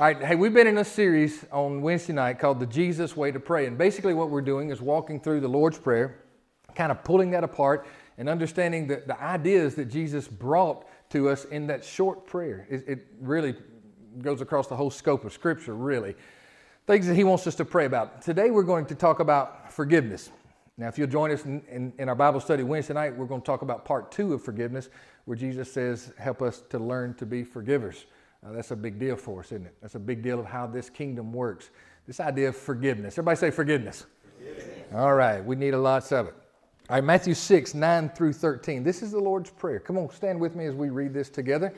All right, hey, we've been in a series on Wednesday night called The Jesus Way to Pray. And basically, what we're doing is walking through the Lord's Prayer, kind of pulling that apart and understanding the, the ideas that Jesus brought to us in that short prayer. It, it really goes across the whole scope of Scripture, really. Things that He wants us to pray about. Today, we're going to talk about forgiveness. Now, if you'll join us in, in, in, our Bible study Wednesday night, we're going to talk about part two of forgiveness, where Jesus says, Help us to learn to be forgivers. That's a big deal for us, isn't it? That's a big deal of how this kingdom works. This idea of forgiveness. Everybody say forgiveness. forgiveness. All right, we need a lots of it. All right, Matthew 6, 9 through 13. This is the Lord's Prayer. Come on, stand with me as we read this together.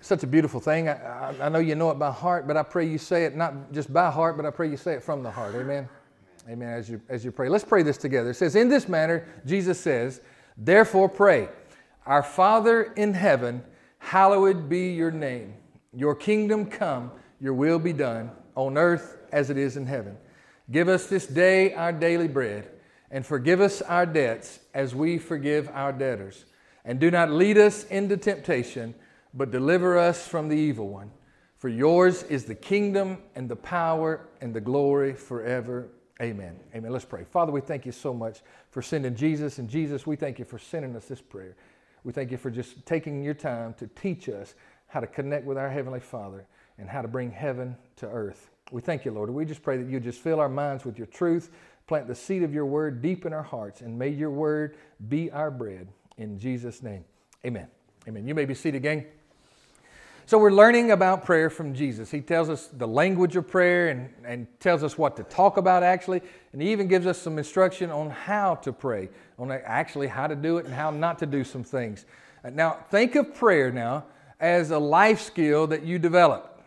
Such a beautiful thing. I, I, I know you know it by heart, but I pray you say it not just by heart, but I pray you say it from the heart. Amen. Amen. As you, as you pray. Let's pray this together. It says, In this manner, Jesus says, Therefore pray. Our Father in heaven, hallowed be your name. Your kingdom come, your will be done, on earth as it is in heaven. Give us this day our daily bread, and forgive us our debts as we forgive our debtors. And do not lead us into temptation, but deliver us from the evil one. For yours is the kingdom and the power and the glory forever. Amen. Amen. Let's pray. Father, we thank you so much for sending Jesus. And Jesus, we thank you for sending us this prayer. We thank you for just taking your time to teach us how to connect with our Heavenly Father and how to bring heaven to earth. We thank you, Lord. We just pray that you just fill our minds with your truth, plant the seed of your word deep in our hearts, and may your word be our bread. In Jesus' name, amen. Amen. You may be seated, gang. So, we're learning about prayer from Jesus. He tells us the language of prayer and, and tells us what to talk about, actually. And he even gives us some instruction on how to pray, on actually how to do it and how not to do some things. Uh, now, think of prayer now as a life skill that you develop.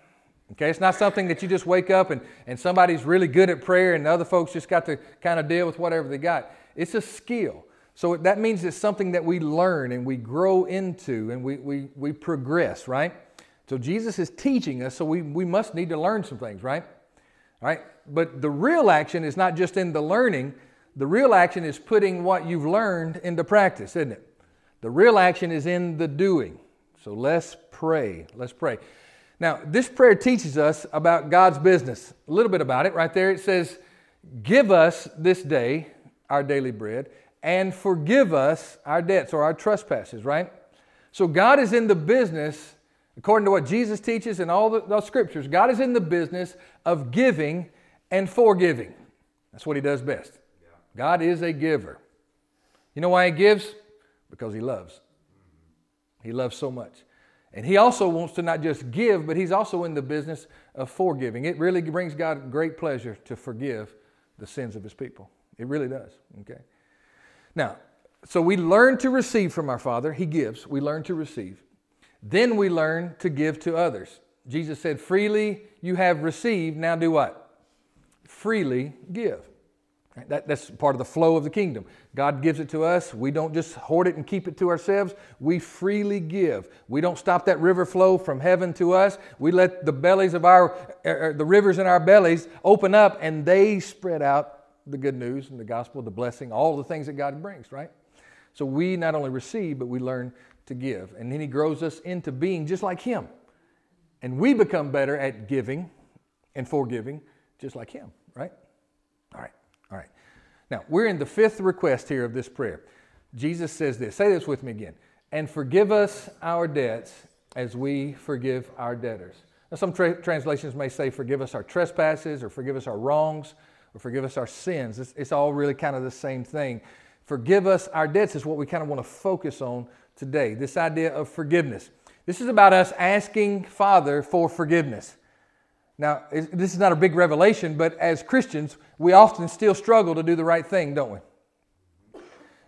Okay, it's not something that you just wake up and, and somebody's really good at prayer and the other folks just got to kind of deal with whatever they got. It's a skill. So that means it's something that we learn and we grow into and we, we, we progress, right? So Jesus is teaching us, so we, we must need to learn some things, right? Right? But the real action is not just in the learning, the real action is putting what you've learned into practice, isn't it? The real action is in the doing. So let's pray. Let's pray. Now, this prayer teaches us about God's business. A little bit about it right there. It says, Give us this day our daily bread and forgive us our debts or our trespasses, right? So God is in the business According to what Jesus teaches in all the, those scriptures, God is in the business of giving and forgiving. That's what He does best. God is a giver. You know why He gives? Because He loves. He loves so much. And He also wants to not just give, but He's also in the business of forgiving. It really brings God great pleasure to forgive the sins of His people. It really does. Okay? Now, so we learn to receive from our Father. He gives. We learn to receive. Then we learn to give to others. Jesus said, Freely you have received, now do what? Freely give. That, that's part of the flow of the kingdom. God gives it to us. We don't just hoard it and keep it to ourselves. We freely give. We don't stop that river flow from heaven to us. We let the bellies of our, er, er, the rivers in our bellies open up and they spread out the good news and the gospel, the blessing, all the things that God brings, right? So we not only receive, but we learn to give. And then He grows us into being just like Him. And we become better at giving and forgiving just like Him, right? All right, all right. Now, we're in the fifth request here of this prayer. Jesus says this say this with me again and forgive us our debts as we forgive our debtors. Now, some tra- translations may say, forgive us our trespasses, or forgive us our wrongs, or forgive us our sins. It's, it's all really kind of the same thing. Forgive us our debts is what we kind of want to focus on today this idea of forgiveness. This is about us asking Father for forgiveness. Now, this is not a big revelation, but as Christians, we often still struggle to do the right thing, don't we?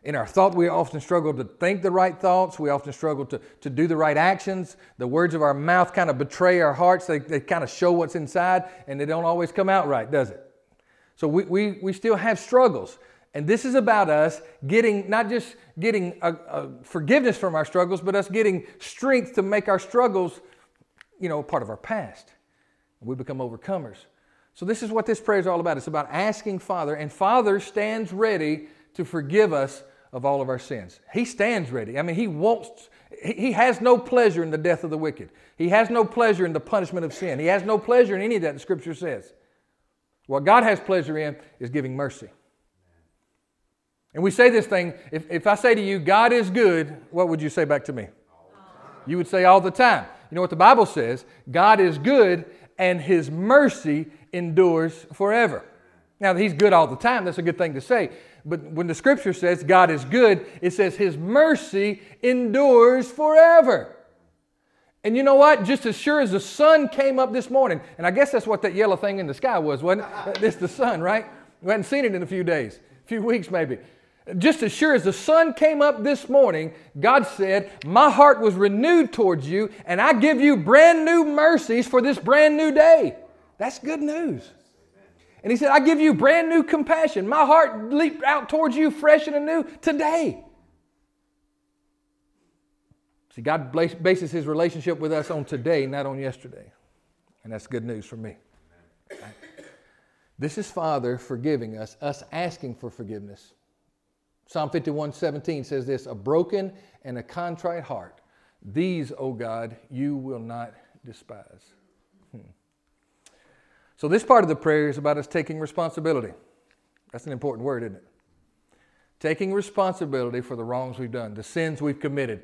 In our thought, we often struggle to think the right thoughts. We often struggle to, to do the right actions. The words of our mouth kind of betray our hearts. They, they kind of show what's inside, and they don't always come out right, does it? So we, we, we still have struggles. And this is about us getting, not just getting a, a forgiveness from our struggles, but us getting strength to make our struggles, you know, part of our past. We become overcomers. So this is what this prayer is all about. It's about asking Father, and Father stands ready to forgive us of all of our sins. He stands ready. I mean, He wants, He has no pleasure in the death of the wicked. He has no pleasure in the punishment of sin. He has no pleasure in any of that the Scripture says. What God has pleasure in is giving mercy. And we say this thing if, if I say to you, God is good, what would you say back to me? You would say all the time. You know what the Bible says? God is good and his mercy endures forever. Now, he's good all the time. That's a good thing to say. But when the scripture says God is good, it says his mercy endures forever. And you know what? Just as sure as the sun came up this morning, and I guess that's what that yellow thing in the sky was, wasn't it? It's the sun, right? We hadn't seen it in a few days, a few weeks maybe. Just as sure as the sun came up this morning, God said, My heart was renewed towards you, and I give you brand new mercies for this brand new day. That's good news. And He said, I give you brand new compassion. My heart leaped out towards you fresh and anew today. See, God bases His relationship with us on today, not on yesterday. And that's good news for me. This is Father forgiving us, us asking for forgiveness. Psalm 51 17 says this A broken and a contrite heart, these, O God, you will not despise. Hmm. So, this part of the prayer is about us taking responsibility. That's an important word, isn't it? Taking responsibility for the wrongs we've done, the sins we've committed.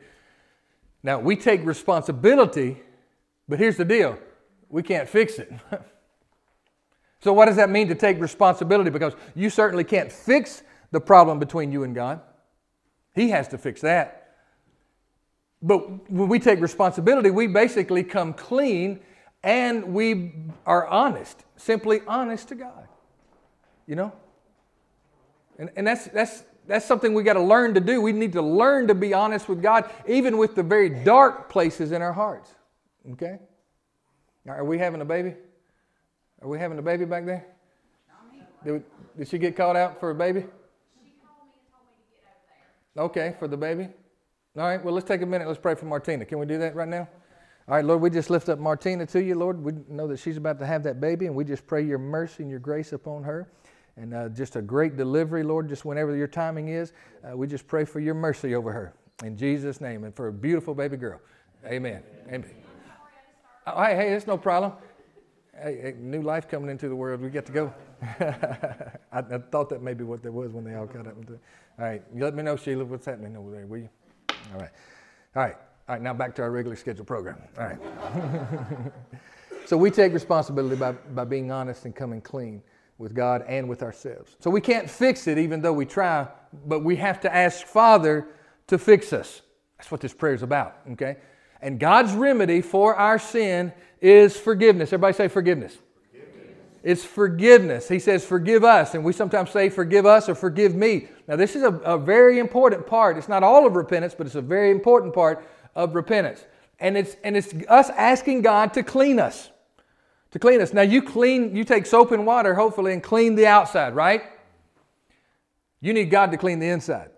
Now, we take responsibility, but here's the deal we can't fix it. so, what does that mean to take responsibility? Because you certainly can't fix the problem between you and God. He has to fix that. But when we take responsibility, we basically come clean and we are honest, simply honest to God. You know? And, and that's, that's, that's something we got to learn to do. We need to learn to be honest with God, even with the very dark places in our hearts. Okay? Are we having a baby? Are we having a baby back there? Did, did she get called out for a baby? Okay, for the baby? All right, well, let's take a minute. Let's pray for Martina. Can we do that right now? All right, Lord, we just lift up Martina to you, Lord. We know that she's about to have that baby, and we just pray your mercy and your grace upon her. And uh, just a great delivery, Lord, just whenever your timing is. Uh, we just pray for your mercy over her. In Jesus' name, and for a beautiful baby girl. Amen. Amen. Amen. Oh, hey, hey, it's no problem. Hey, hey, new life coming into the world. We get to go. I, I, thought that maybe what there was when they all got up. All right, you let me know, Sheila, what's happening over there, will you? All right. All right. All right, now back to our regularly scheduled program. All right. so we take responsibility by, by being honest and coming clean with God and with ourselves. So we can't fix it even though we try, but we have to ask Father to fix us. That's what this prayer is about, okay? And God's remedy for our sin is forgiveness. Everybody say forgiveness. It's forgiveness. He says, Forgive us. And we sometimes say, Forgive us or forgive me. Now, this is a, a very important part. It's not all of repentance, but it's a very important part of repentance. And it's, and it's us asking God to clean us. To clean us. Now, you clean, you take soap and water, hopefully, and clean the outside, right? You need God to clean the inside.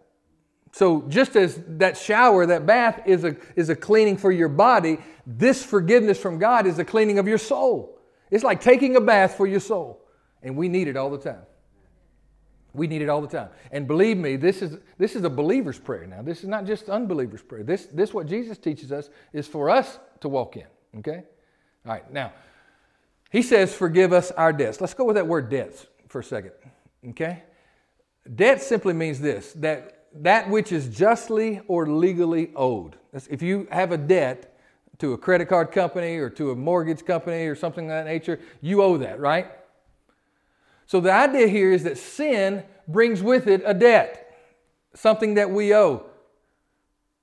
So, just as that shower, that bath is a, is a cleaning for your body, this forgiveness from God is a cleaning of your soul. It's like taking a bath for your soul, and we need it all the time. We need it all the time. And believe me, this is, this is a believer's prayer now. This is not just unbeliever's prayer. This, this, what Jesus teaches us, is for us to walk in. Okay? All right, now, he says, forgive us our debts. Let's go with that word debts for a second. Okay? Debt simply means this that that which is justly or legally owed. If you have a debt, to a credit card company or to a mortgage company or something of that nature, you owe that, right? So the idea here is that sin brings with it a debt, something that we owe.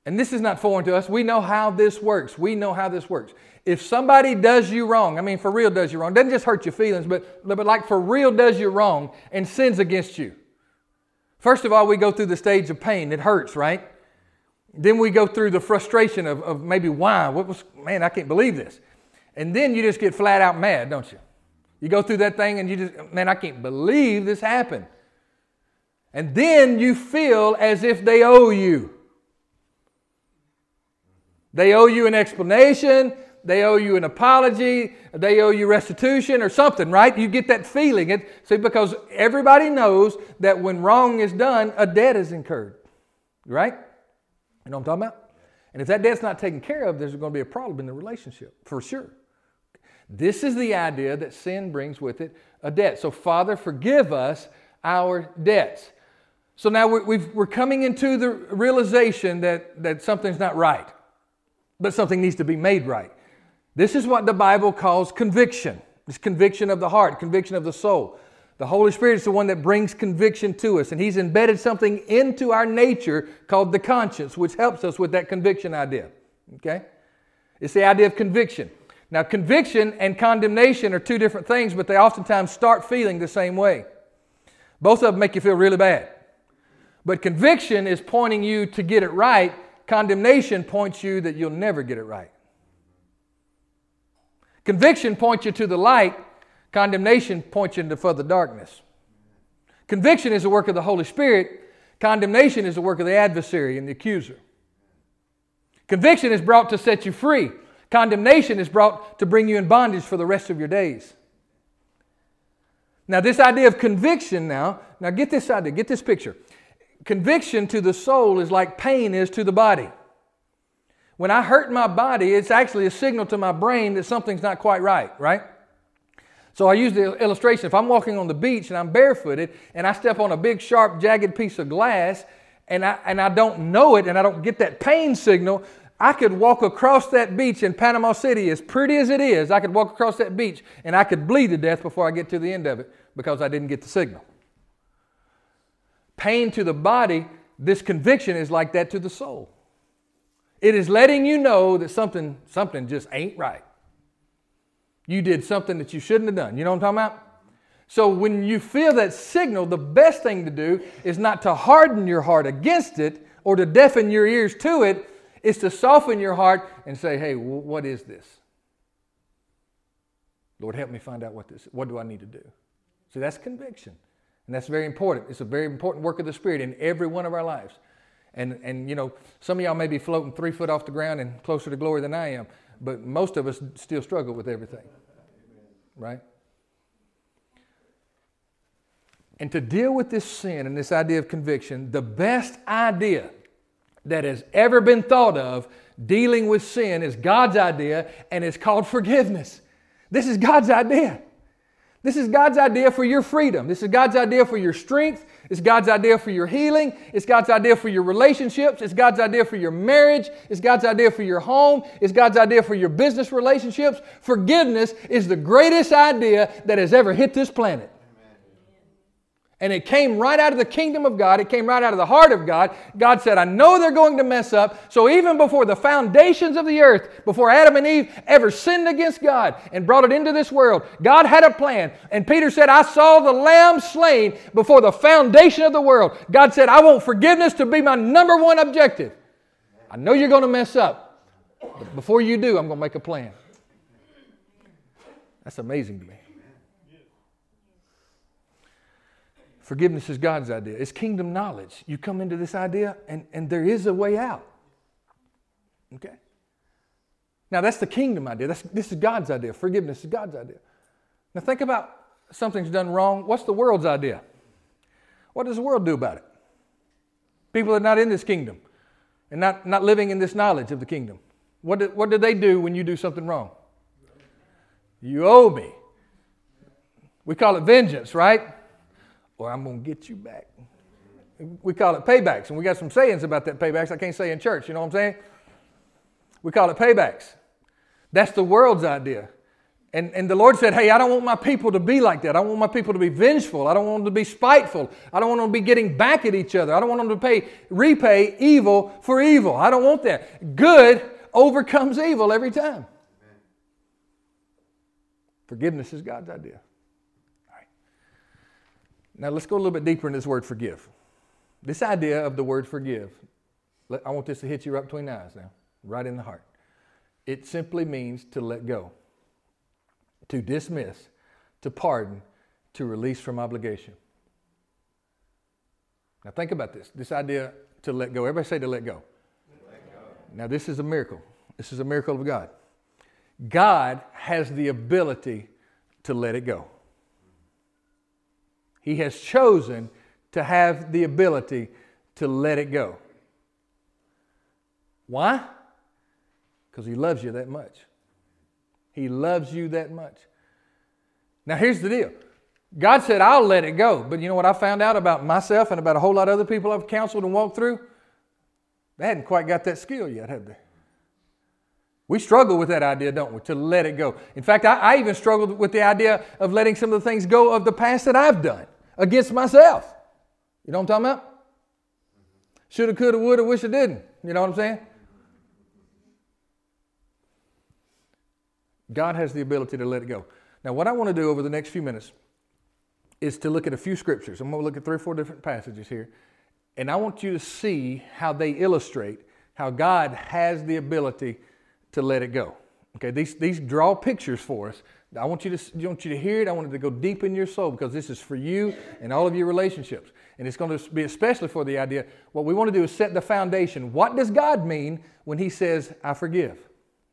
And this is not foreign to us. We know how this works. We know how this works. If somebody does you wrong, I mean, for real does you wrong, doesn't just hurt your feelings, but, but like for real does you wrong and sins against you. First of all, we go through the stage of pain. It hurts, right? Then we go through the frustration of, of maybe why. What was, man, I can't believe this. And then you just get flat out mad, don't you? You go through that thing and you just, man, I can't believe this happened. And then you feel as if they owe you. They owe you an explanation, they owe you an apology, they owe you restitution or something, right? You get that feeling. It, see, because everybody knows that when wrong is done, a debt is incurred, right? You know what I'm talking about? And if that debt's not taken care of, there's going to be a problem in the relationship, for sure. This is the idea that sin brings with it a debt. So, Father, forgive us our debts. So now we are coming into the realization that, that something's not right, but something needs to be made right. This is what the Bible calls conviction. It's conviction of the heart, conviction of the soul. The Holy Spirit is the one that brings conviction to us, and He's embedded something into our nature called the conscience, which helps us with that conviction idea. Okay? It's the idea of conviction. Now, conviction and condemnation are two different things, but they oftentimes start feeling the same way. Both of them make you feel really bad. But conviction is pointing you to get it right, condemnation points you that you'll never get it right. Conviction points you to the light, condemnation points you into further darkness. Conviction is the work of the Holy Spirit, condemnation is the work of the adversary and the accuser. Conviction is brought to set you free. Condemnation is brought to bring you in bondage for the rest of your days. Now, this idea of conviction now, now get this idea, get this picture. Conviction to the soul is like pain is to the body. When I hurt my body, it's actually a signal to my brain that something's not quite right, right? So I use the illustration. If I'm walking on the beach and I'm barefooted and I step on a big, sharp, jagged piece of glass and I, and I don't know it and I don't get that pain signal, I could walk across that beach in Panama City, as pretty as it is, I could walk across that beach and I could bleed to death before I get to the end of it because I didn't get the signal. Pain to the body, this conviction is like that to the soul. It is letting you know that something, something just ain't right. You did something that you shouldn't have done. You know what I'm talking about? So when you feel that signal, the best thing to do is not to harden your heart against it or to deafen your ears to it is to soften your heart and say, hey, what is this? Lord, help me find out what this What do I need to do? See, that's conviction. And that's very important. It's a very important work of the Spirit in every one of our lives. And, and you know, some of y'all may be floating three foot off the ground and closer to glory than I am, but most of us still struggle with everything. Right? And to deal with this sin and this idea of conviction, the best idea that has ever been thought of dealing with sin is God's idea, and it's called forgiveness. This is God's idea. This is God's idea for your freedom. This is God's idea for your strength. It's God's idea for your healing. It's God's idea for your relationships. It's God's idea for your marriage. It's God's idea for your home. It's God's idea for your business relationships. Forgiveness is the greatest idea that has ever hit this planet. And it came right out of the kingdom of God. It came right out of the heart of God. God said, I know they're going to mess up. So even before the foundations of the earth, before Adam and Eve ever sinned against God and brought it into this world, God had a plan. And Peter said, I saw the lamb slain before the foundation of the world. God said, I want forgiveness to be my number one objective. I know you're going to mess up. But before you do, I'm going to make a plan. That's amazing to me. Forgiveness is God's idea. It's kingdom knowledge. You come into this idea, and, and there is a way out. Okay? Now, that's the kingdom idea. That's, this is God's idea. Forgiveness is God's idea. Now, think about something's done wrong. What's the world's idea? What does the world do about it? People that are not in this kingdom and not, not living in this knowledge of the kingdom. What do, what do they do when you do something wrong? You owe me. We call it vengeance, right? Or I'm going to get you back. We call it paybacks, and we got some sayings about that paybacks I can't say in church, you know what I'm saying? We call it paybacks. That's the world's idea. And, and the Lord said, Hey, I don't want my people to be like that. I want my people to be vengeful. I don't want them to be spiteful. I don't want them to be getting back at each other. I don't want them to pay, repay evil for evil. I don't want that. Good overcomes evil every time. Forgiveness is God's idea. Now let's go a little bit deeper in this word forgive. This idea of the word forgive, I want this to hit you right between the eyes now, right in the heart. It simply means to let go, to dismiss, to pardon, to release from obligation. Now think about this. This idea to let go. Everybody say to let go. Let go. Now this is a miracle. This is a miracle of God. God has the ability to let it go. He has chosen to have the ability to let it go. Why? because He loves you that much. He loves you that much. Now, here's the deal God said, I'll let it go. But you know what I found out about myself and about a whole lot of other people I've counseled and walked through? They hadn't quite got that skill yet, have they? We struggle with that idea, don't we? To let it go. In fact, I, I, even struggled with the idea of letting some of the things go of the past that I've done against myself. You know what I'm talking about? Shoulda, coulda, woulda, wish I didn't. You know what I'm saying? God has the ability to let it go. Now, what I want to do over the next few minutes is to look at a few scriptures. I'm going to look at three or four different passages here. And I want you to see how they illustrate how God has the ability to let it go. Okay, these, these draw pictures for us. I want you to I want you to hear it. I want it to go deep in your soul because this is for you and all of your relationships. And it's going to be especially for the idea. What we want to do is set the foundation. What does God mean when He says, I forgive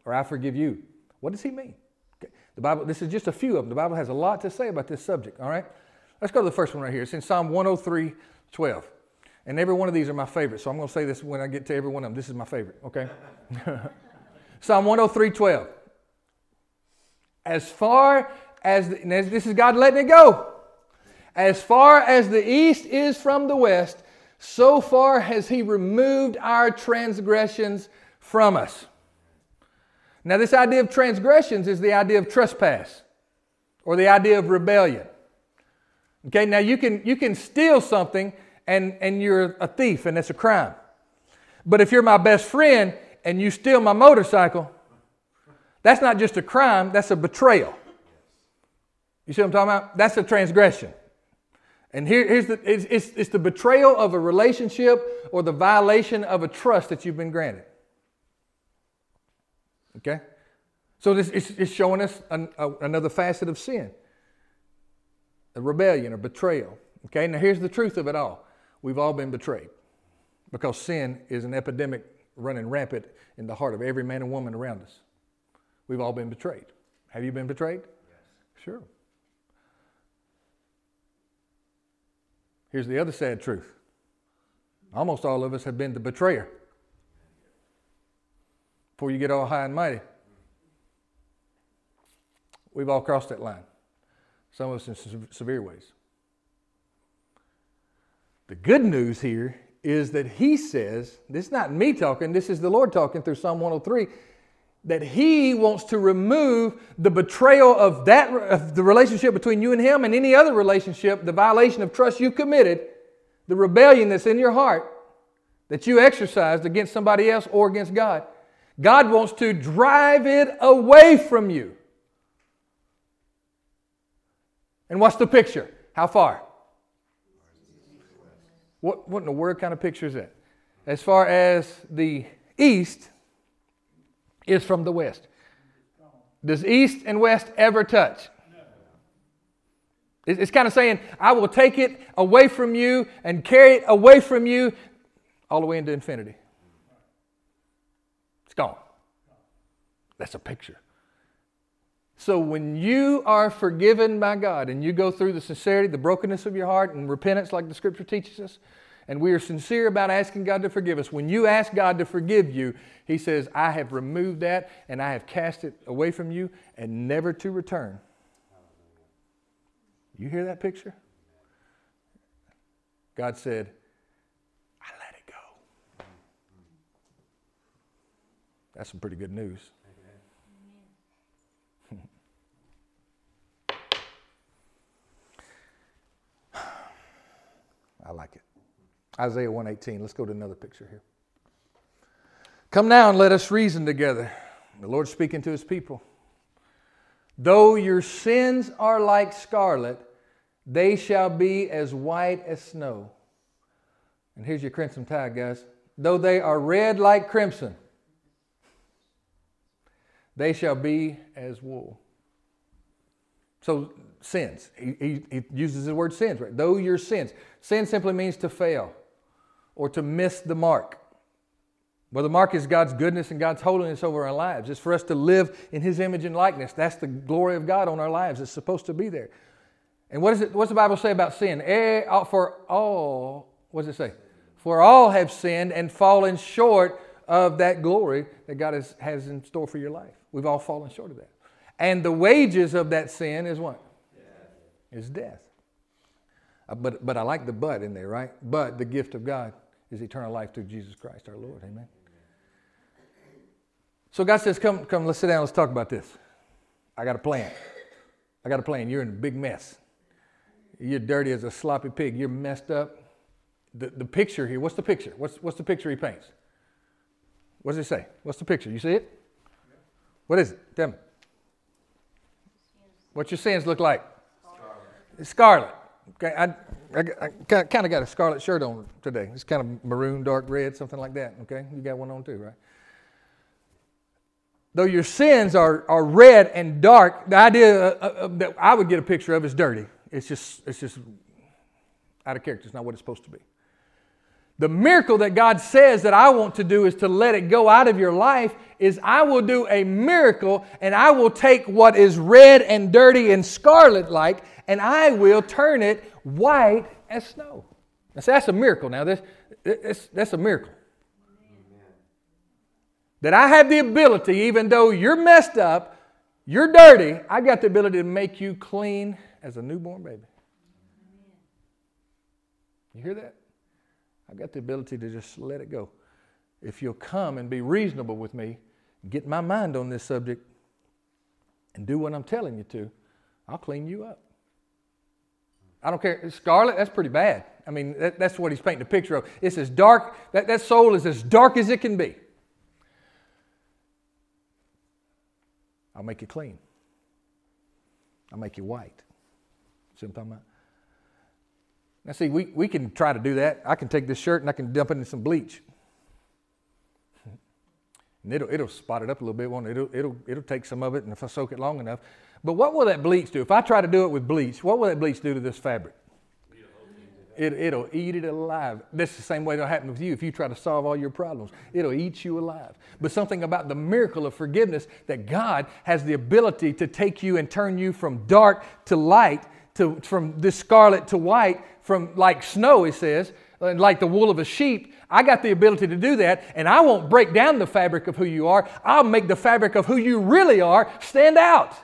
or I forgive you? What does He mean? Okay. The Bible, this is just a few of them. The Bible has a lot to say about this subject, all right? Let's go to the first one right here. It's in Psalm 103 12. And every one of these are my favorite. So I'm going to say this when I get to every one of them. This is my favorite, okay? Psalm 103 12. As far as, the, this is God letting it go. As far as the east is from the west, so far has He removed our transgressions from us. Now, this idea of transgressions is the idea of trespass or the idea of rebellion. Okay, now you can, you can steal something and, and you're a thief and it's a crime. But if you're my best friend and you steal my motorcycle, that's not just a crime, that's a betrayal. You see what I'm talking about? That's a transgression. And here, here's the, it's, it's, it's the betrayal of a relationship or the violation of a trust that you've been granted. Okay? So this is showing us an, a, another facet of sin a rebellion, a betrayal. Okay, now here's the truth of it all we've all been betrayed because sin is an epidemic running rampant in the heart of every man and woman around us. We've all been betrayed. Have you been betrayed? Yes. Sure. Here's the other sad truth almost all of us have been the betrayer before you get all high and mighty. We've all crossed that line, some of us in severe ways. The good news here is that he says, this is not me talking, this is the Lord talking through Psalm 103, that he wants to remove the betrayal of that of the relationship between you and him and any other relationship, the violation of trust you committed, the rebellion that's in your heart that you exercised against somebody else or against God. God wants to drive it away from you. And what's the picture? How far? What, what in the word kind of picture is that? As far as the east is from the west. Does east and west ever touch? It's kind of saying, I will take it away from you and carry it away from you all the way into infinity. It's gone. That's a picture. So when you are forgiven by God and you go through the sincerity, the brokenness of your heart, and repentance, like the scripture teaches us, and we are sincere about asking God to forgive us, when you ask God to forgive you, He says, I have removed that and I have cast it away from you and never to return. You hear that picture? God said, I let it go. That's some pretty good news. I like it. Isaiah 118. Let's go to another picture here. Come now and let us reason together. The Lord speaking to his people. Though your sins are like scarlet, they shall be as white as snow. And here's your crimson tide, guys. Though they are red like crimson, they shall be as wool. So sins. He, he, he, uses the word sins, right? Though your sins. Sin simply means to fail or to miss the mark. Well, the mark is God's goodness and God's holiness over our lives. It's for us to live in His image and likeness. That's the glory of God on our lives. It's supposed to be there. And what, is it, what's the Bible say about sin? Eh, uh, for all, what does it say? For all have sinned and fallen short of that glory that God has, has in store for your life. We've all fallen short of that. And the wages of that sin is what? Death. Is death. Uh, but, but I like the but in there, right? But the gift of God is eternal life through Jesus Christ our Lord. Amen. So God says, Come, come, let's sit down, let's talk about this. I got a plan. I got a plan. You're in a big mess. You're dirty as a sloppy pig. You're messed up. The, the picture here, what's the picture? What's, what's the picture he paints? What does it say? What's the picture? You see it? What is it? Tell me. What your sins look like? Scarlet. Scarlet. Okay, I, I, I kind of got a scarlet shirt on today. It's kind of maroon, dark red, something like that. Okay, you got one on too, right? Though your sins are, are red and dark, the idea uh, uh, that I would get a picture of is dirty. It's just, it's just out of character. It's not what it's supposed to be. The miracle that God says that I want to do is to let it go out of your life is I will do a miracle and I will take what is red and dirty and scarlet like and I will turn it white as snow. Now, see, that's a miracle. Now, this, this, that's a miracle. That I have the ability, even though you're messed up, you're dirty, I got the ability to make you clean as a newborn baby. You hear that? I've got the ability to just let it go. If you'll come and be reasonable with me, get my mind on this subject, and do what I'm telling you to, I'll clean you up. I don't care. Scarlet, that's pretty bad. I mean, that, that's what he's painting a picture of. It's as dark, that, that soul is as dark as it can be. I'll make you clean. I'll make you white. See what I'm talking about? Now, see, we, we can try to do that. I can take this shirt and I can dump it in some bleach. And it'll, it'll spot it up a little bit, won't it? It'll, it'll, it'll take some of it, and if I soak it long enough. But what will that bleach do? If I try to do it with bleach, what will that bleach do to this fabric? It, it'll eat it alive. That's the same way it'll happen with you if you try to solve all your problems. It'll eat you alive. But something about the miracle of forgiveness that God has the ability to take you and turn you from dark to light, to, from this scarlet to white, from like snow, he says, like the wool of a sheep. I got the ability to do that, and I won't break down the fabric of who you are. I'll make the fabric of who you really are stand out.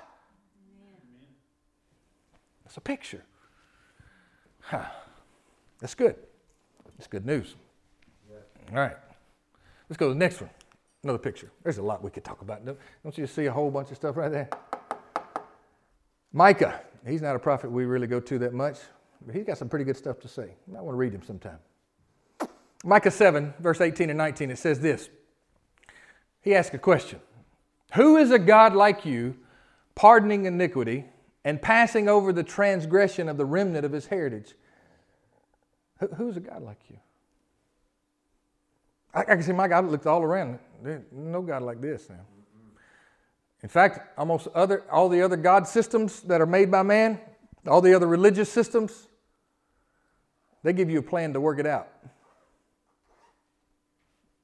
That's a picture. Huh. That's good. That's good news. All right. Let's go to the next one. Another picture. There's a lot we could talk about. Don't you see a whole bunch of stuff right there? Micah. He's not a prophet we really go to that much, but he's got some pretty good stuff to say. I want to read him sometime. Micah 7, verse 18 and 19, it says this. He asks a question Who is a God like you, pardoning iniquity and passing over the transgression of the remnant of his heritage? Who's a God like you? I, can see my God looked all around. There's no God like this now. In fact, almost other, all the other God systems that are made by man, all the other religious systems, they give you a plan to work it out.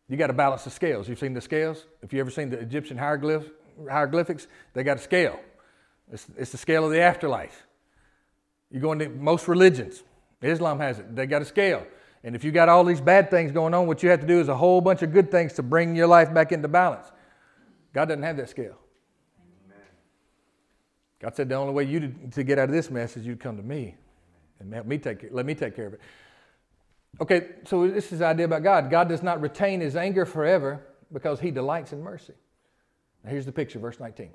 You got to balance the scales. You've seen the scales? If you ever seen the Egyptian hieroglyph, hieroglyphics, they got a scale. It's, it's the scale of the afterlife. You go into most religions, Islam has it. They got a scale. And if you got all these bad things going on, what you have to do is a whole bunch of good things to bring your life back into balance. God doesn't have that scale. God said the only way you to, to get out of this mess is you come to me and help me take let me take care of it. Okay, so this is the idea about God. God does not retain his anger forever because he delights in mercy. Now here's the picture, verse 19.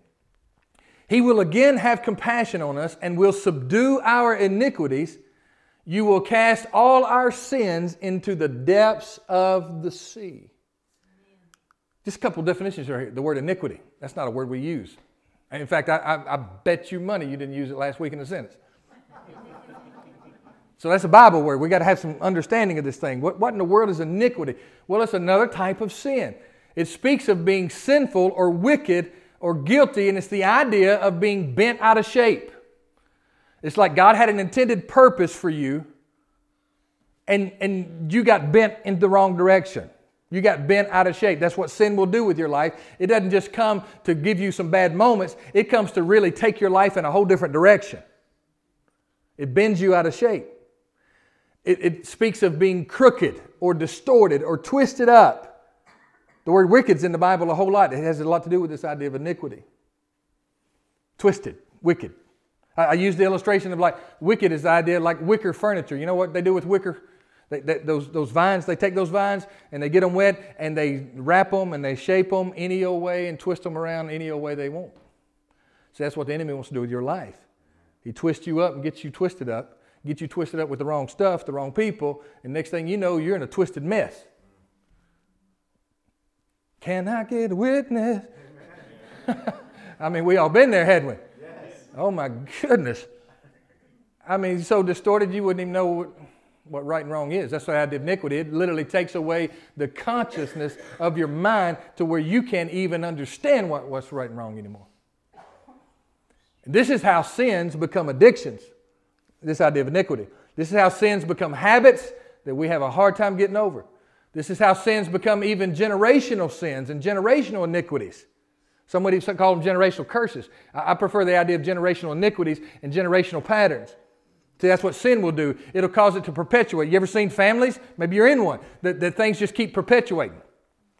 He will again have compassion on us and will subdue our iniquities you will cast all our sins into the depths of the sea. Just a couple definitions right here. The word iniquity, that's not a word we use. In fact, I, I, I bet you money you didn't use it last week in a sentence. so that's a Bible word. We got to have some understanding of this thing. What, what in the world is iniquity? Well, it's another type of sin. It speaks of being sinful or wicked or guilty, and it's the idea of being bent out of shape. It's like God had an intended purpose for you, and, and you got bent in the wrong direction. You got bent out of shape. That's what sin will do with your life. It doesn't just come to give you some bad moments, it comes to really take your life in a whole different direction. It bends you out of shape. It, it speaks of being crooked or distorted or twisted up. The word wicked's in the Bible a whole lot. It has a lot to do with this idea of iniquity. Twisted, wicked. I, I use the illustration of like wicked is the idea like wicker furniture. You know what they do with wicker? They, they, those, those vines, they take those vines and they get them wet and they wrap them and they shape them any old way and twist them around any old way they want. So that's what the enemy wants to do with your life. He twists you up and gets you twisted up, gets you twisted up with the wrong stuff, the wrong people, and next thing you know, you're in a twisted mess. Can I get a witness? I mean, we all been there, hadn't we? Yes. Oh my goodness. I mean, so distorted you wouldn't even know what, what right and wrong is. That's why I did iniquity. It literally takes away the consciousness of your mind to where you can't even understand what, what's right and wrong anymore. This is how sins become addictions. This idea of iniquity. This is how sins become habits that we have a hard time getting over. This is how sins become even generational sins and generational iniquities. Somebody call them generational curses. I prefer the idea of generational iniquities and generational patterns. See, that's what sin will do. It'll cause it to perpetuate. You ever seen families? Maybe you're in one, that, that things just keep perpetuating.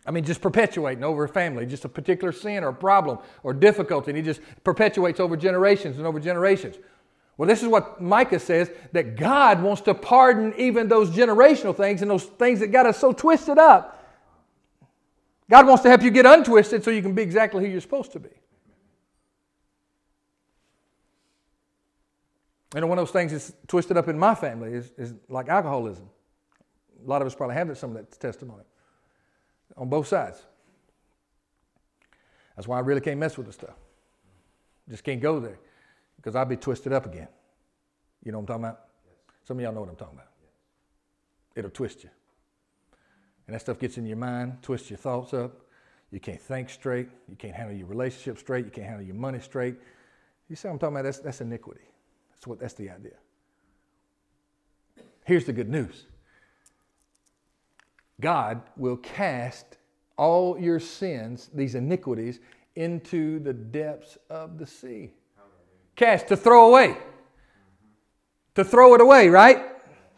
I mean, just perpetuating over a family, just a particular sin or a problem or difficulty, and he just perpetuates over generations and over generations. Well, this is what Micah says that God wants to pardon even those generational things and those things that got us so twisted up. God wants to help you get untwisted so you can be exactly who you're supposed to be. And one of those things that's twisted up in my family is, is like alcoholism. A lot of us probably have some of that testimony on both sides. That's why I really can't mess with the stuff. Just can't go there because I'll be twisted up again. You know what I'm talking about? Yes. Some of y'all know what I'm talking about. Yes. It'll twist you. And that stuff gets in your mind, twists your thoughts up. You can't think straight. You can't handle your relationship straight. You can't handle your money straight. You see what I'm talking about? That's, that's iniquity. That's, what, that's the idea. Here's the good news God will cast all your sins, these iniquities, into the depths of the sea. To throw away. To throw it away, right?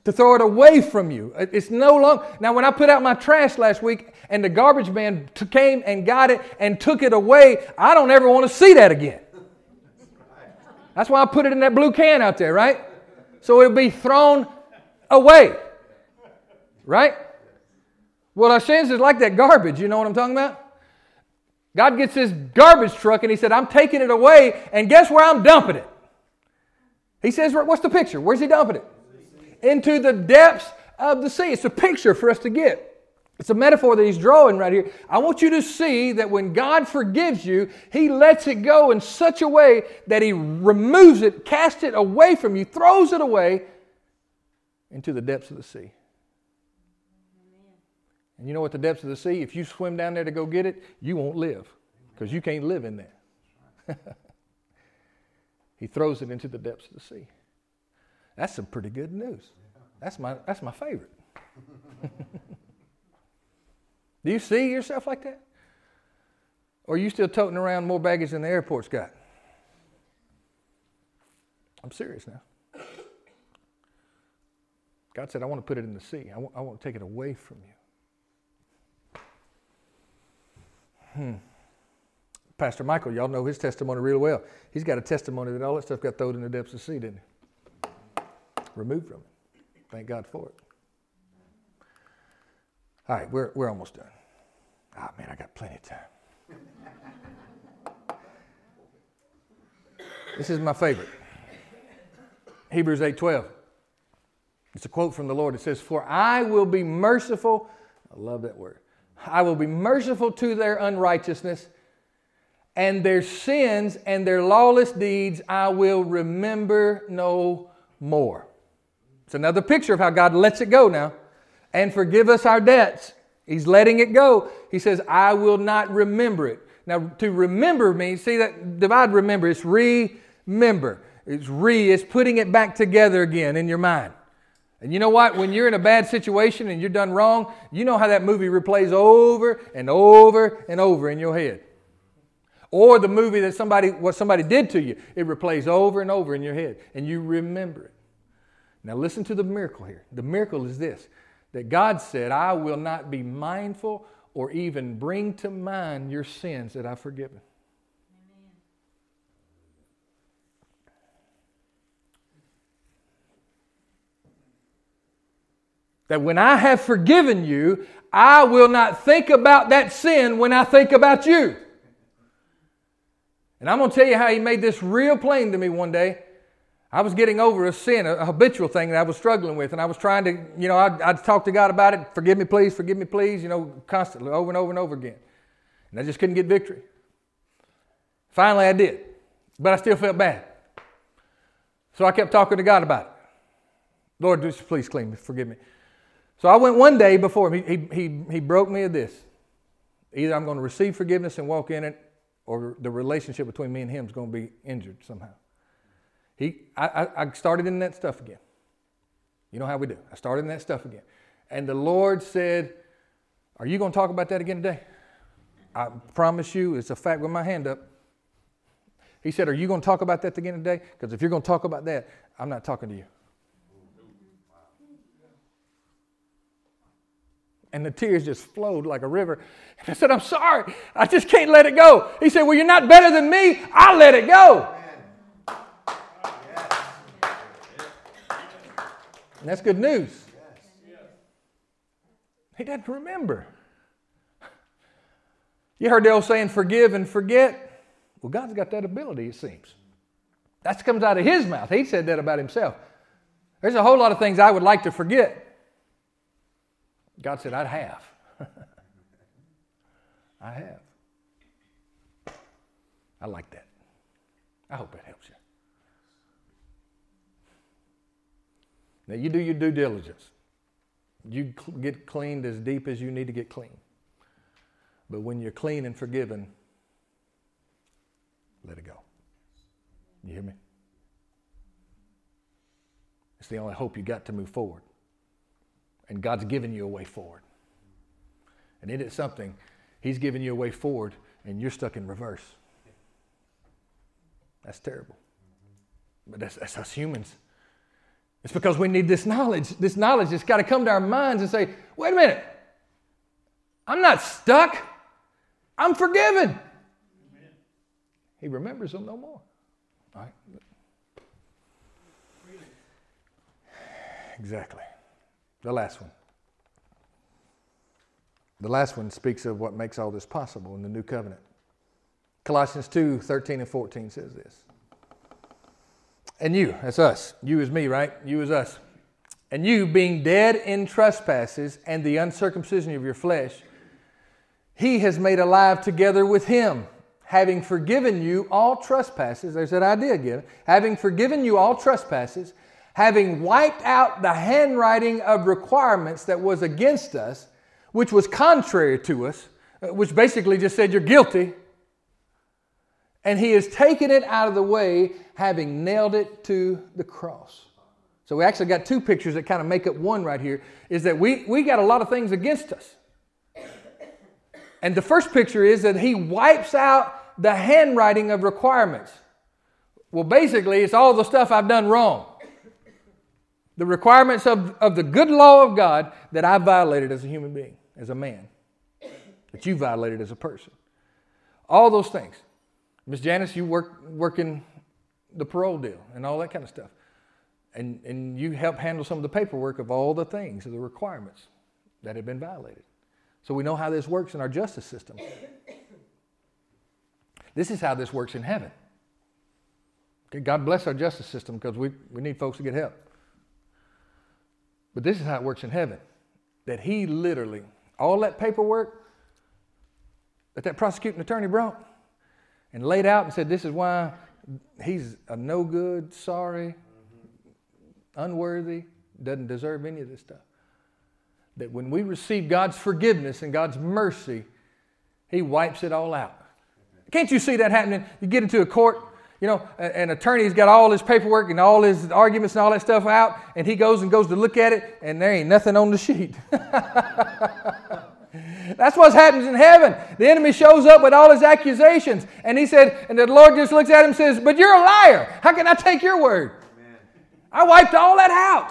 To throw it away from you. It's no longer. Now, when I put out my trash last week and the garbage man t- came and got it and took it away, I don't ever want to see that again. That's why I put it in that blue can out there, right? So it'll be thrown away. Right? Well, our sins is like that garbage. You know what I'm talking about? God gets his garbage truck and he said, I'm taking it away, and guess where I'm dumping it? He says, What's the picture? Where's he dumping it? Into the depths of the sea. It's a picture for us to get. It's a metaphor that he's drawing right here. I want you to see that when God forgives you, he lets it go in such a way that he removes it, casts it away from you, throws it away into the depths of the sea. And you know what the depths of the sea, if you swim down there to go get it, you won't live because you can't live in there. he throws it into the depths of the sea. That's some pretty good news. That's my, that's my favorite. Do you see yourself like that? Or are you still toting around more baggage than the airport's got? I'm serious now. God said, I want to put it in the sea. I want, I want to take it away from you. Hmm. Pastor Michael, y'all know his testimony real well. He's got a testimony that all that stuff got thrown in the depths of the sea, didn't he? Removed from it. Thank God for it. All right, we're, we're almost done. Ah, oh, man, I got plenty of time. this is my favorite. Hebrews 8:12. It's a quote from the Lord. It says, "For I will be merciful." I love that word. I will be merciful to their unrighteousness, and their sins and their lawless deeds I will remember no more. It's another picture of how God lets it go now and forgive us our debts. He's letting it go. He says, I will not remember it. Now, to remember means, see that divide remember, it's remember. It's re, it's putting it back together again in your mind. And you know what? When you're in a bad situation and you're done wrong, you know how that movie replays over and over and over in your head. Or the movie that somebody, what somebody did to you, it replays over and over in your head, and you remember it. Now listen to the miracle here. The miracle is this that God said, I will not be mindful or even bring to mind your sins that I've forgiven. That when I have forgiven you, I will not think about that sin when I think about you. And I'm going to tell you how he made this real plain to me one day. I was getting over a sin, a habitual thing that I was struggling with, and I was trying to, you know, I'd, I'd, talk to God about it. Forgive me, please. Forgive me, please. You know, constantly, over and over and over again, and I just couldn't get victory. Finally, I did, but I still felt bad. So I kept talking to God about it. Lord, just please clean me, forgive me. So I went one day before him. He, he, he, broke me of this. Either I'm going to receive forgiveness and walk in it, or the relationship between me and him is going to be injured somehow. He, I, I started in that stuff again. You know how we do. I started in that stuff again. And the Lord said, Are you going to talk about that again today? I promise you, it's a fact with my hand up. He said, Are you going to talk about that again today? Because if you're going to talk about that, I'm not talking to you. And the tears just flowed like a river. And I said, I'm sorry. I just can't let it go. He said, Well, you're not better than me. I'll let it go. And that's good news. He doesn't remember. You heard the old saying, forgive and forget? Well, God's got that ability, it seems. That comes out of His mouth. He said that about Himself. There's a whole lot of things I would like to forget. God said, I'd have. I have. I like that. I hope it helps you. Now, you do your due diligence. You cl- get cleaned as deep as you need to get clean. But when you're clean and forgiven, let it go. You hear me? It's the only hope you got to move forward. And God's given you a way forward. And in it is something, He's given you a way forward, and you're stuck in reverse. That's terrible. But that's, that's us humans. It's because we need this knowledge. This knowledge has got to come to our minds and say, wait a minute, I'm not stuck. I'm forgiven. Amen. He remembers them no more. All right. Exactly. The last one. The last one speaks of what makes all this possible in the new covenant. Colossians 2 13 and 14 says this. And you, that's us. You is me, right? You is us. And you, being dead in trespasses and the uncircumcision of your flesh, he has made alive together with him, having forgiven you all trespasses. There's that idea again. Having forgiven you all trespasses, having wiped out the handwriting of requirements that was against us, which was contrary to us, uh, which basically just said you're guilty and he has taken it out of the way, having nailed it to the cross. So we actually got two pictures that kind of make up one right here is that we, we got a lot of things against us. And the first picture is that he wipes out the handwriting of requirements. Well, basically, it's all the stuff I've done wrong. The requirements of, of the good law of God that I violated as a human being, as a man, that you violated as a person. All those things. Miss Janice, you work working the parole deal and all that kind of stuff. And, and you help handle some of the paperwork of all the things, of the requirements that have been violated. So we know how this works in our justice system. This is how this works in heaven. Okay, God bless our justice system because we, we need folks to get help. But this is how it works in heaven. That he literally, all that paperwork that that prosecuting attorney brought, and laid out and said, This is why he's a no good, sorry, unworthy, doesn't deserve any of this stuff. That when we receive God's forgiveness and God's mercy, he wipes it all out. Can't you see that happening? You get into a court, you know, an attorney's got all his paperwork and all his arguments and all that stuff out, and he goes and goes to look at it, and there ain't nothing on the sheet. That's what happens in heaven. The enemy shows up with all his accusations. And he said, and the Lord just looks at him and says, But you're a liar. How can I take your word? Amen. I wiped all that out.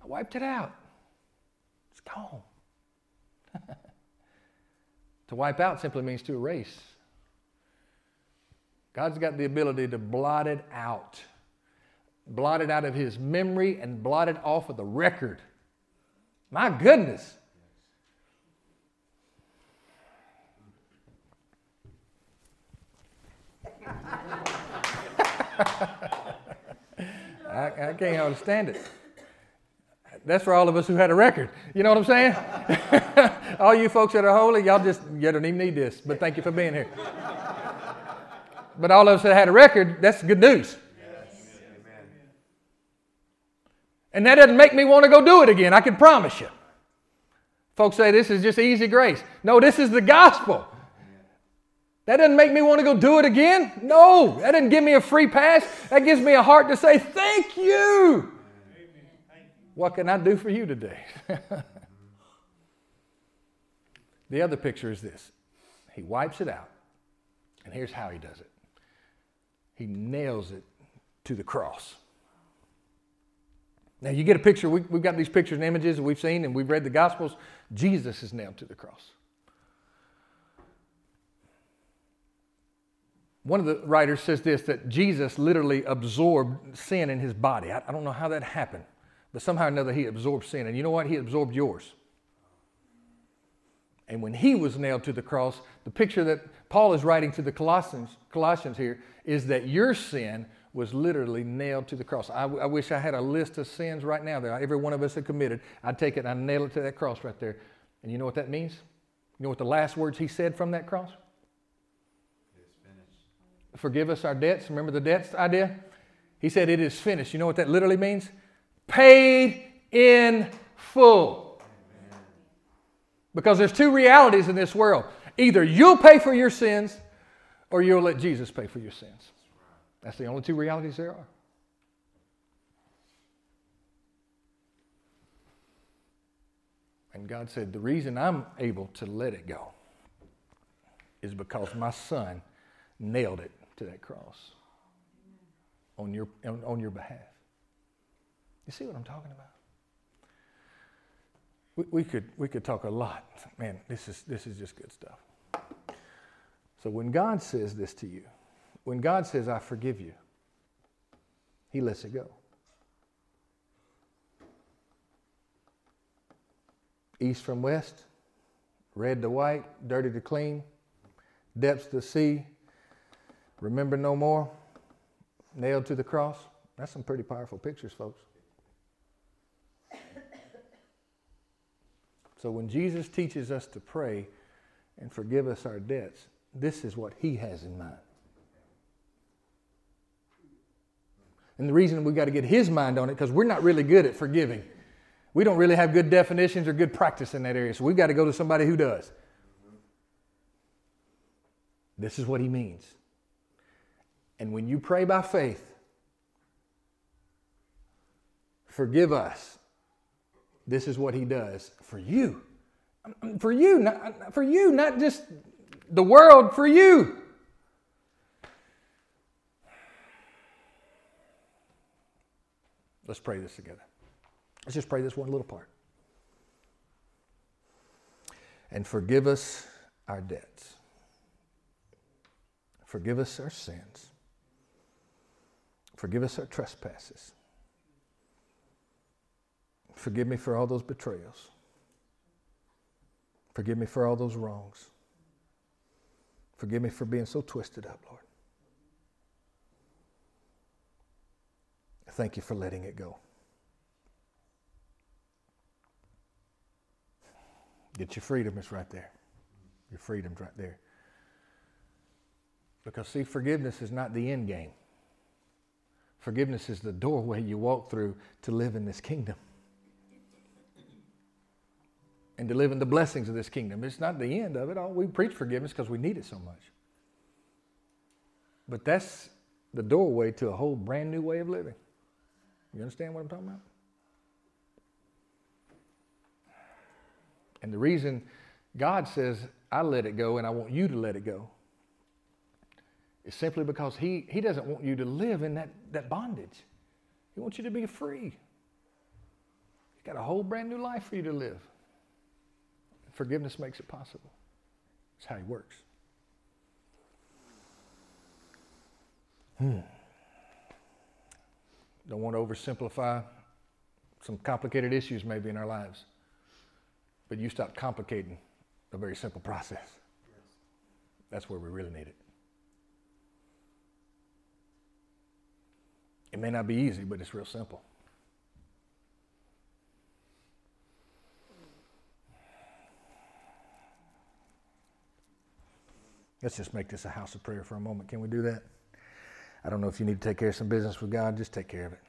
I wiped it out. It's gone. To wipe out simply means to erase. God's got the ability to blot it out, blot it out of his memory and blot it off of the record. My goodness. I, I can't understand it. That's for all of us who had a record. You know what I'm saying? all you folks that are holy, y'all just you don't even need this. But thank you for being here. But all of us that had a record, that's good news. And that doesn't make me want to go do it again. I can promise you. Folks say this is just easy grace. No, this is the gospel. That doesn't make me want to go do it again. No, that doesn't give me a free pass. That gives me a heart to say, Thank you. What can I do for you today? the other picture is this He wipes it out, and here's how He does it He nails it to the cross. Now, you get a picture, we, have got these pictures and images that we've seen and we've read the Gospels. Jesus is nailed to the cross. One of the writers says this that Jesus literally absorbed sin in his body. I, I don't know how that happened, but somehow or another he absorbed sin. And you know what? He absorbed yours. And when he was nailed to the cross, the picture that Paul is writing to the Colossians, Colossians here is that your sin was literally nailed to the cross. I, I wish I had a list of sins right now that every one of us had committed. I'd take it and I'd nail it to that cross right there. And you know what that means? You know what the last words he said from that cross? forgive us our debts. Remember the debts idea? He said, It is finished. You know what that literally means? Paid in full. Because there's two realities in this world either you'll pay for your sins or you'll let Jesus pay for your sins. That's the only two realities there are. And God said, The reason I'm able to let it go is because my son nailed it to that cross on your, on, on your behalf. You see what I'm talking about? We, we, could, we could talk a lot. Man, this is, this is just good stuff. So when God says this to you, when God says, I forgive you, He lets it go. East from west, red to white, dirty to clean, depths to sea, Remember no more? Nailed to the cross? That's some pretty powerful pictures, folks. So when Jesus teaches us to pray and forgive us our debts, this is what he has in mind. And the reason we've got to get his mind on it, because we're not really good at forgiving. We don't really have good definitions or good practice in that area. So we've got to go to somebody who does. This is what he means. And when you pray by faith, forgive us. This is what he does for you. For you, not, for you, not just the world, for you. Let's pray this together. Let's just pray this one little part. And forgive us our debts. Forgive us our sins Forgive us our trespasses. Forgive me for all those betrayals. Forgive me for all those wrongs. Forgive me for being so twisted up, Lord. Thank you for letting it go. Get your freedom, it's right there. Your freedom's right there. Because, see, forgiveness is not the end game. Forgiveness is the doorway you walk through to live in this kingdom and to live in the blessings of this kingdom. It's not the end of it. All we preach forgiveness because we need it so much. But that's the doorway to a whole brand new way of living. You understand what I'm talking about? And the reason God says, I let it go and I want you to let it go is simply because he, he doesn't want you to live in that, that bondage. He wants you to be free. He's got a whole brand new life for you to live. Forgiveness makes it possible. That's how He works. Hmm. Don't want to oversimplify some complicated issues maybe in our lives. But you stop complicating a very simple process. That's where we really need it. It may not be easy, but it's real simple. Let's just make this a house of prayer for a moment. Can we do that? I don't know if you need to take care of some business with God, just take care of it.